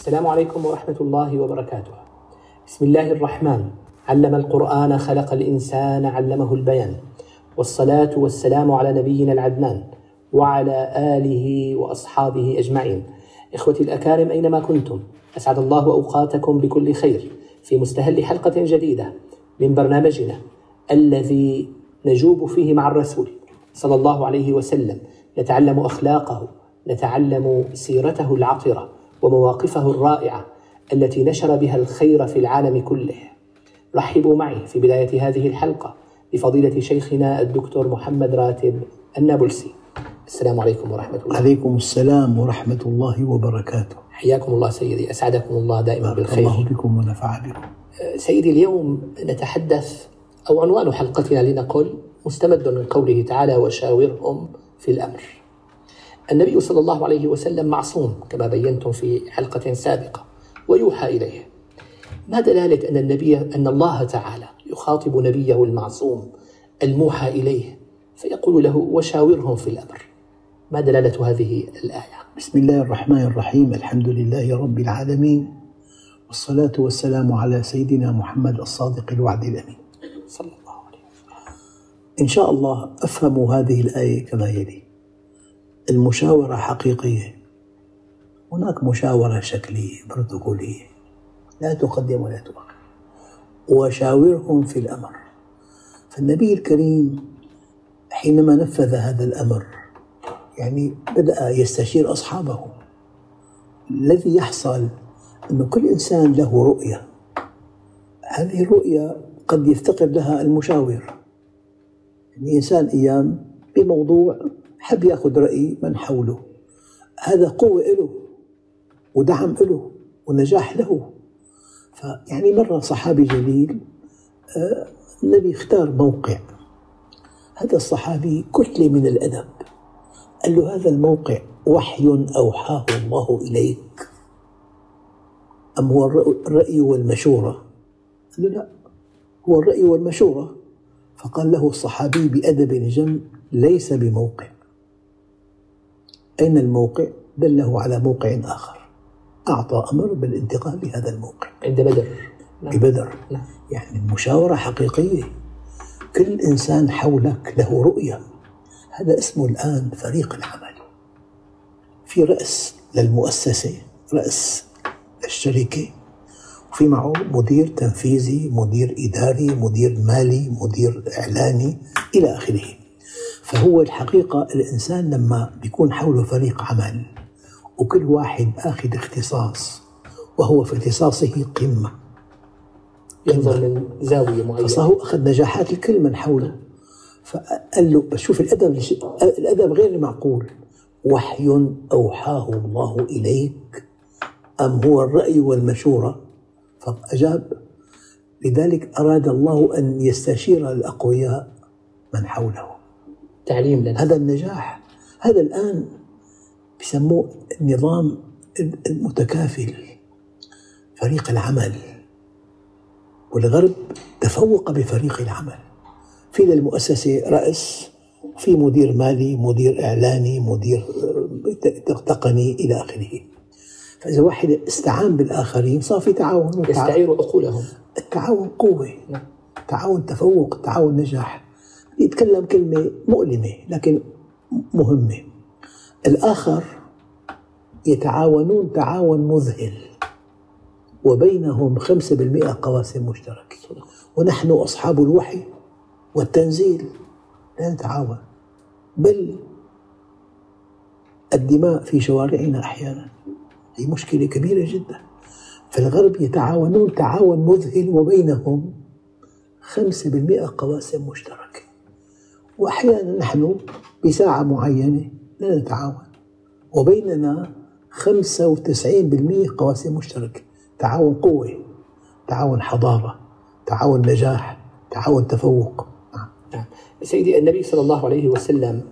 السلام عليكم ورحمة الله وبركاته. بسم الله الرحمن. علم القرآن خلق الإنسان علمه البيان. والصلاة والسلام على نبينا العدنان وعلى آله وأصحابه أجمعين. إخوتي الأكارم أينما كنتم؟ أسعد الله أوقاتكم بكل خير. في مستهل حلقة جديدة من برنامجنا الذي نجوب فيه مع الرسول صلى الله عليه وسلم. نتعلم أخلاقه نتعلم سيرته العطرة. ومواقفه الرائعة التي نشر بها الخير في العالم كله. رحبوا معي في بداية هذه الحلقة بفضيلة شيخنا الدكتور محمد راتب النابلسي. السلام عليكم ورحمة الله. عليكم السلام ورحمة الله وبركاته. حياكم الله سيدي. أسعدكم الله دائما بالخير. الله بكم ونفع بكم. سيدي اليوم نتحدث أو عنوان حلقتنا لنقل مستمد من قوله تعالى وشاورهم في الأمر. النبي صلى الله عليه وسلم معصوم كما بينتم في حلقة سابقة ويوحى إليه. ما دلالة أن النبي أن الله تعالى يخاطب نبيه المعصوم الموحى إليه فيقول له وشاورهم في الأمر ما دلالة هذه الآية؟ بسم الله الرحمن الرحيم الحمد لله رب العالمين والصلاة والسلام على سيدنا محمد الصادق الوعد الأمين. صلى الله عليه وسلم. إن شاء الله أفهم هذه الآية كما يلي. المشاورة حقيقية. هناك مشاورة شكلية بروتوكولية. لا تقدم ولا تؤخر. وشاورهم في الأمر. فالنبي الكريم حينما نفذ هذا الأمر يعني بدأ يستشير أصحابه. الذي يحصل أن كل إنسان له رؤية. هذه الرؤية قد يفتقر لها المشاور. يعني إنسان أيام بموضوع حب ياخذ رأي من حوله. هذا قوة له ودعم له ونجاح له. فيعني مرة صحابي جليل آه، النبي اختار موقع. هذا الصحابي كتلة من الأدب. قال له هذا الموقع وحي أوحاه الله إليك. أم هو الرأي والمشورة؟ قال له لا هو الرأي والمشورة. فقال له الصحابي بأدب جم ليس بموقع. أين الموقع؟ دله على موقع آخر. أعطى أمر بالانتقال لهذا الموقع. عند بدر. نعم. ببدر. نعم. يعني المشاورة حقيقية. كل إنسان حولك له رؤية. هذا اسمه الآن فريق العمل. في رأس للمؤسسة رأس للشركة وفي معه مدير تنفيذي مدير إداري مدير مالي مدير إعلاني إلى آخره. فهو الحقيقة الإنسان لما بيكون حوله فريق عمل وكل واحد آخذ اختصاص وهو في اختصاصه قمة. ينظر من زاوية معينة. فصار هو أخذ نجاحات الكل من حوله. فقال له بس شوف الأدب الأدب غير المعقول وحي أوحاه الله إليك أم هو الرأي والمشورة؟ فأجاب لذلك أراد الله أن يستشير الأقوياء من حوله. تعليم لنا. هذا النجاح هذا الآن بسموه النظام المتكافل فريق العمل. والغرب تفوق بفريق العمل. في للمؤسسة رأس في مدير مالي مدير إعلاني مدير آه، تقني إلى آخره. فإذا واحد استعان بالآخرين صار في تعاون يستعير عقولهم. التعاون قوة. نعم. تعاون تفوق تعاون نجاح. يتكلم كلمة مؤلمة لكن مهمة. الآخر يتعاونون تعاون مذهل وبينهم خمسة بالمئة قواسم مشتركة. ونحن أصحاب الوحي والتنزيل لا نتعاون. بل الدماء في شوارعنا أحيانا هي مشكلة كبيرة جدا. فالغرب يتعاونون تعاون مذهل وبينهم خمسة بالمئة قواسم مشتركة. وأحيانا نحن بساعة معينة لا نتعاون. وبيننا خمسة وتسعين بالمئة قواسم مشتركة. تعاون قوة تعاون حضارة تعاون نجاح تعاون تفوق. نعم. نعم. سيدي النبي صلى الله عليه وسلم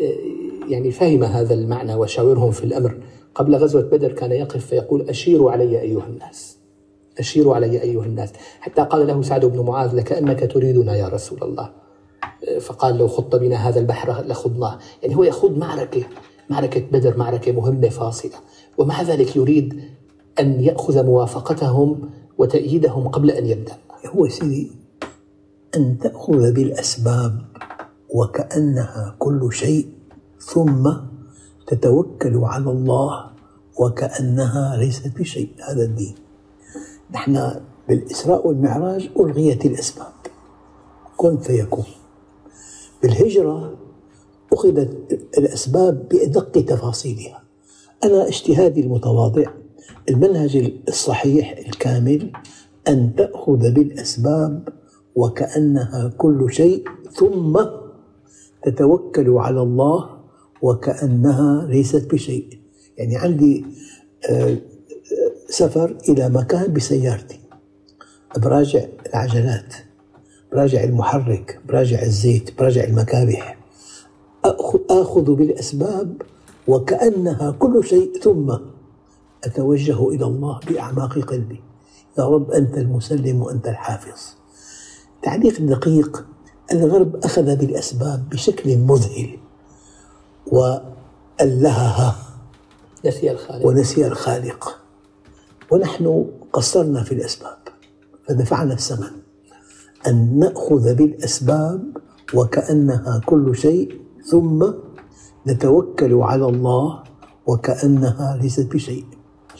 آه، يعني فهم هذا المعنى وشاورهم في الأمر. قبل غزوة بدر كان يقف فيقول أشيروا علي أيها الناس. أشيروا علي أيها الناس. حتى قال له سعد بن معاذ لكأنك تريدنا يا رسول الله. فقال لو خضت بنا هذا البحر لخضناه يعني هو يخوض معركة معركة بدر معركة مهمة فاصلة. ومع ذلك يريد أن يأخذ موافقتهم وتأييدهم قبل أن يبدأ. هو سيدي أن تأخذ بالأسباب وكأنها كل شيء ثم تتوكل على الله وكأنها ليست بشيء. هذا الدين. نحن بالإسراء والمعراج ألغيت الأسباب. كن فيكون. بالهجرة أخذت الأسباب بأدق تفاصيلها. أنا اجتهادي المتواضع المنهج الصحيح الكامل أن تأخذ بالأسباب وكأنها كل شيء ثم تتوكل على الله وكأنها ليست بشيء. يعني عندي آه، سفر إلى مكان بسيارتي. براجع العجلات. براجع المحرك براجع الزيت براجع المكابح. آخذ بالأسباب وكأنها كل شيء ثم أتوجه إلى الله بأعماق قلبي. يا رب أنت المسلم وأنت الحافظ. تعليق دقيق الغرب أخذ بالأسباب بشكل مذهل. وألهها نسي الخالق. ونسي الخالق. ونحن قصرنا في الأسباب فدفعنا الثمن. أن نأخذ بالأسباب وكأنها كل شيء ثم نتوكل على الله وكأنها ليست بشيء.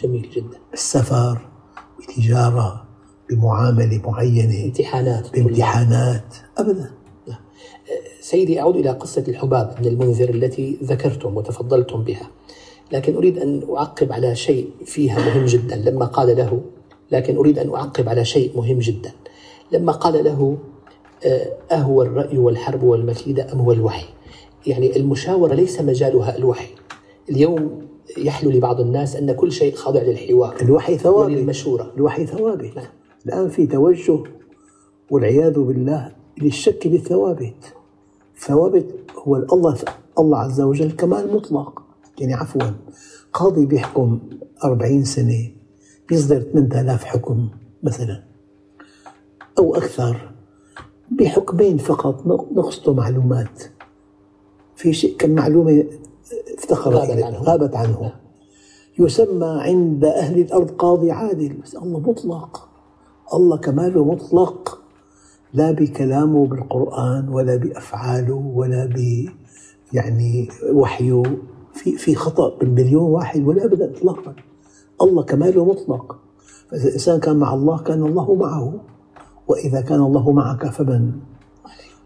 جميل جدا. السفر بتجارة بمعاملة معينة امتحانات. بامتحانات. أبدا. نعم. سيدي أعود إلى قصة الحباب بن المنذر التي ذكرتم وتفضلتم بها. لكن أريد أن أعقب على شيء فيها مهم جدا لما قال له لكن أريد أن أعقب على شيء مهم جدا. لما قال له آه، أهو الرأي والحرب والمكيدة أم هو الوحي؟ يعني المشاورة ليس مجالها الوحي. اليوم يحلو لبعض الناس أن كل شيء خاضع للحوار الوحي ثوابت. وللمشورة. الوحي ثوابت. نعم. الآن في توجه والعياذ بالله للشك بالثوابت. الثوابت هو الله الله عز وجل كمال مطلق. يعني عفوا قاضي بيحكم أربعين سنة بيصدر 8000 حكم مثلا. أو أكثر. بحكمين فقط. نقصته معلومات. في شيء كم معلومة افتخر غابت عنه, غابت عنه. يسمى عند أهل الأرض قاضي عادل. بس الله مطلق. الله كماله مطلق. لا بكلامه بالقرآن ولا بأفعاله ولا ب يعني وحيه. في في خطأ بالمليون واحد ولا أبدا إطلاقا. الله كماله مطلق. فإذا الإنسان كان مع الله كان الله معه. وإذا كان الله معك فمن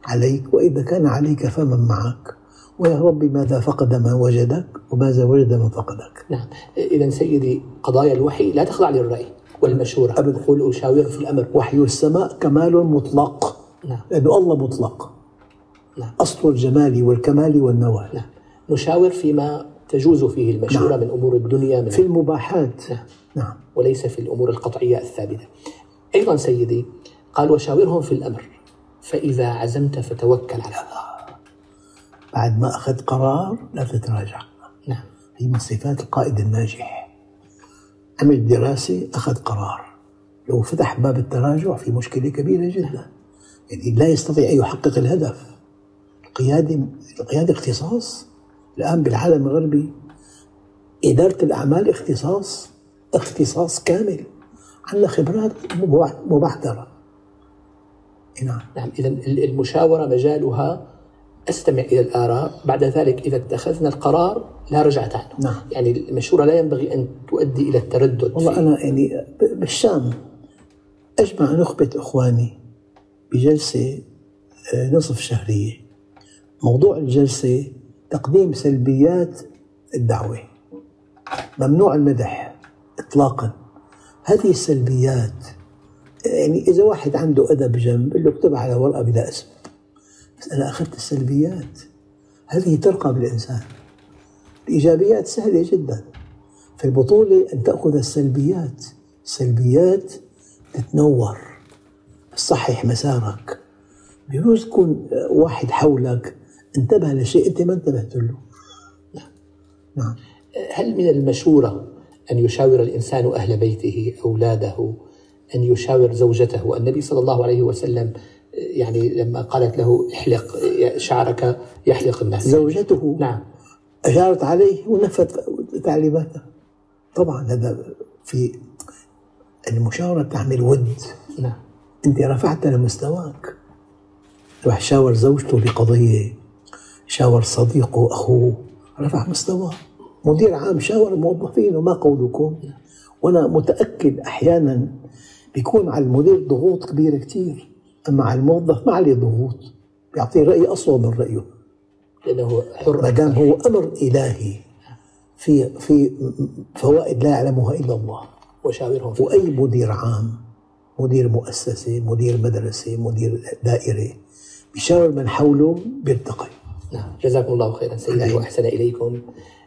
عليك وإذا كان عليك فمن معك. ويا رب ماذا فقد من وجدك وماذا وجد من فقدك. نعم. إذا سيدي قضايا الوحي لا تخضع للرأي والمشورة. أبدا. قل أشاور في الأمر. وحي السماء كمال مطلق. نعم. لأنه الله مطلق. نعم. أصل الجمال والكمال والنوال نعم. نشاور فيما تجوز فيه المشورة نعم. من أمور الدنيا من في المباحات. نعم. نعم. وليس في الأمور القطعية الثابتة. أيضا سيدي قال وشاورهم في الأمر فإذا عزمت فتوكل على الله. بعد ما أخذ قرار لا تتراجع. نعم. هي من صفات القائد الناجح. عمل دراسة أخذ قرار. لو فتح باب التراجع في مشكلة كبيرة جدا. يعني لا يستطيع أن يحقق الهدف. القيادة القيادة اختصاص. الآن بالعالم الغربي إدارة الأعمال اختصاص اختصاص كامل. عندنا خبرات مبعثرة. نعم. نعم إذا المشاورة مجالها أستمع إلى الآراء. بعد ذلك إذا اتخذنا القرار لا رجعة عنه. نعم. يعني المشورة لا ينبغي أن تؤدي إلى التردد. والله فيه. أنا يعني بالشام أجمع نخبة إخواني بجلسة آه، نصف شهرية. موضوع الجلسة تقديم سلبيات الدعوة. ممنوع المدح إطلاقا. هذه السلبيات يعني إذا واحد عنده أدب جنب له اكتبها على ورقة بلا اسم. بس أنا أخذت السلبيات. هذه ترقى بالإنسان؟ الإيجابيات سهلة جدا. في البطولة أن تأخذ السلبيات. السلبيات تتنور. تصحح مسارك. بيجوز يكون واحد حولك انتبه لشيء أنت ما انتبهت له. نعم. هل من المشورة أن يشاور الإنسان أهل بيته أولاده أن يشاور زوجته. النبي صلى الله عليه وسلم يعني لما قالت له احلق شعرك يحلق الناس. زوجته نعم. أشارت عليه ونفت تعليماته. طبعا هذا في المشاورة تعمل ود. نعم. أنت رفعت لمستواك راح شاور زوجته بقضية شاور صديقه أخوه. رفع مستواه. مدير عام شاور الموظفين وما قولكم؟ وأنا متأكد أحيانا بيكون على المدير ضغوط كبيرة كتير أما على الموظف ما عليه ضغوط بيعطيه رأي أصوب من رأيه. لأنه حر. ما دام هو أمر إلهي في في فوائد لا يعلمها إلا الله. وشاورهم في وأي مدير عام مدير مؤسسة مدير مدرسة مدير دائرة بيشاور من حوله بيرتقي. نعم. جزاكم الله خيرا سيدي وأحسن إليكم.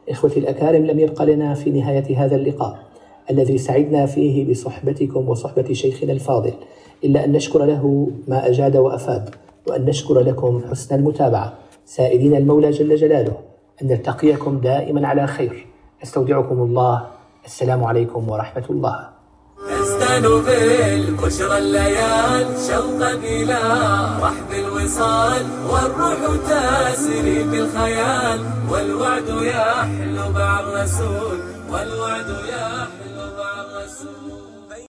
إخوتي الأكارم لم يبق لنا في نهاية هذا اللقاء. الذي سعدنا فيه بصحبتكم وصحبة شيخنا الفاضل إلا أن نشكر له ما أجاد وأفاد وأن نشكر لكم حسن المتابعة سائلين المولى جل جلاله أن نلتقيكم دائما على خير. أستودعكم الله. السلام عليكم ورحمة الله. تزدان بالبشرى الليال شوقا إلى رحب الوصال والروح تسري بالخيال والوعد يحلو مع الرسول والوعد يحلو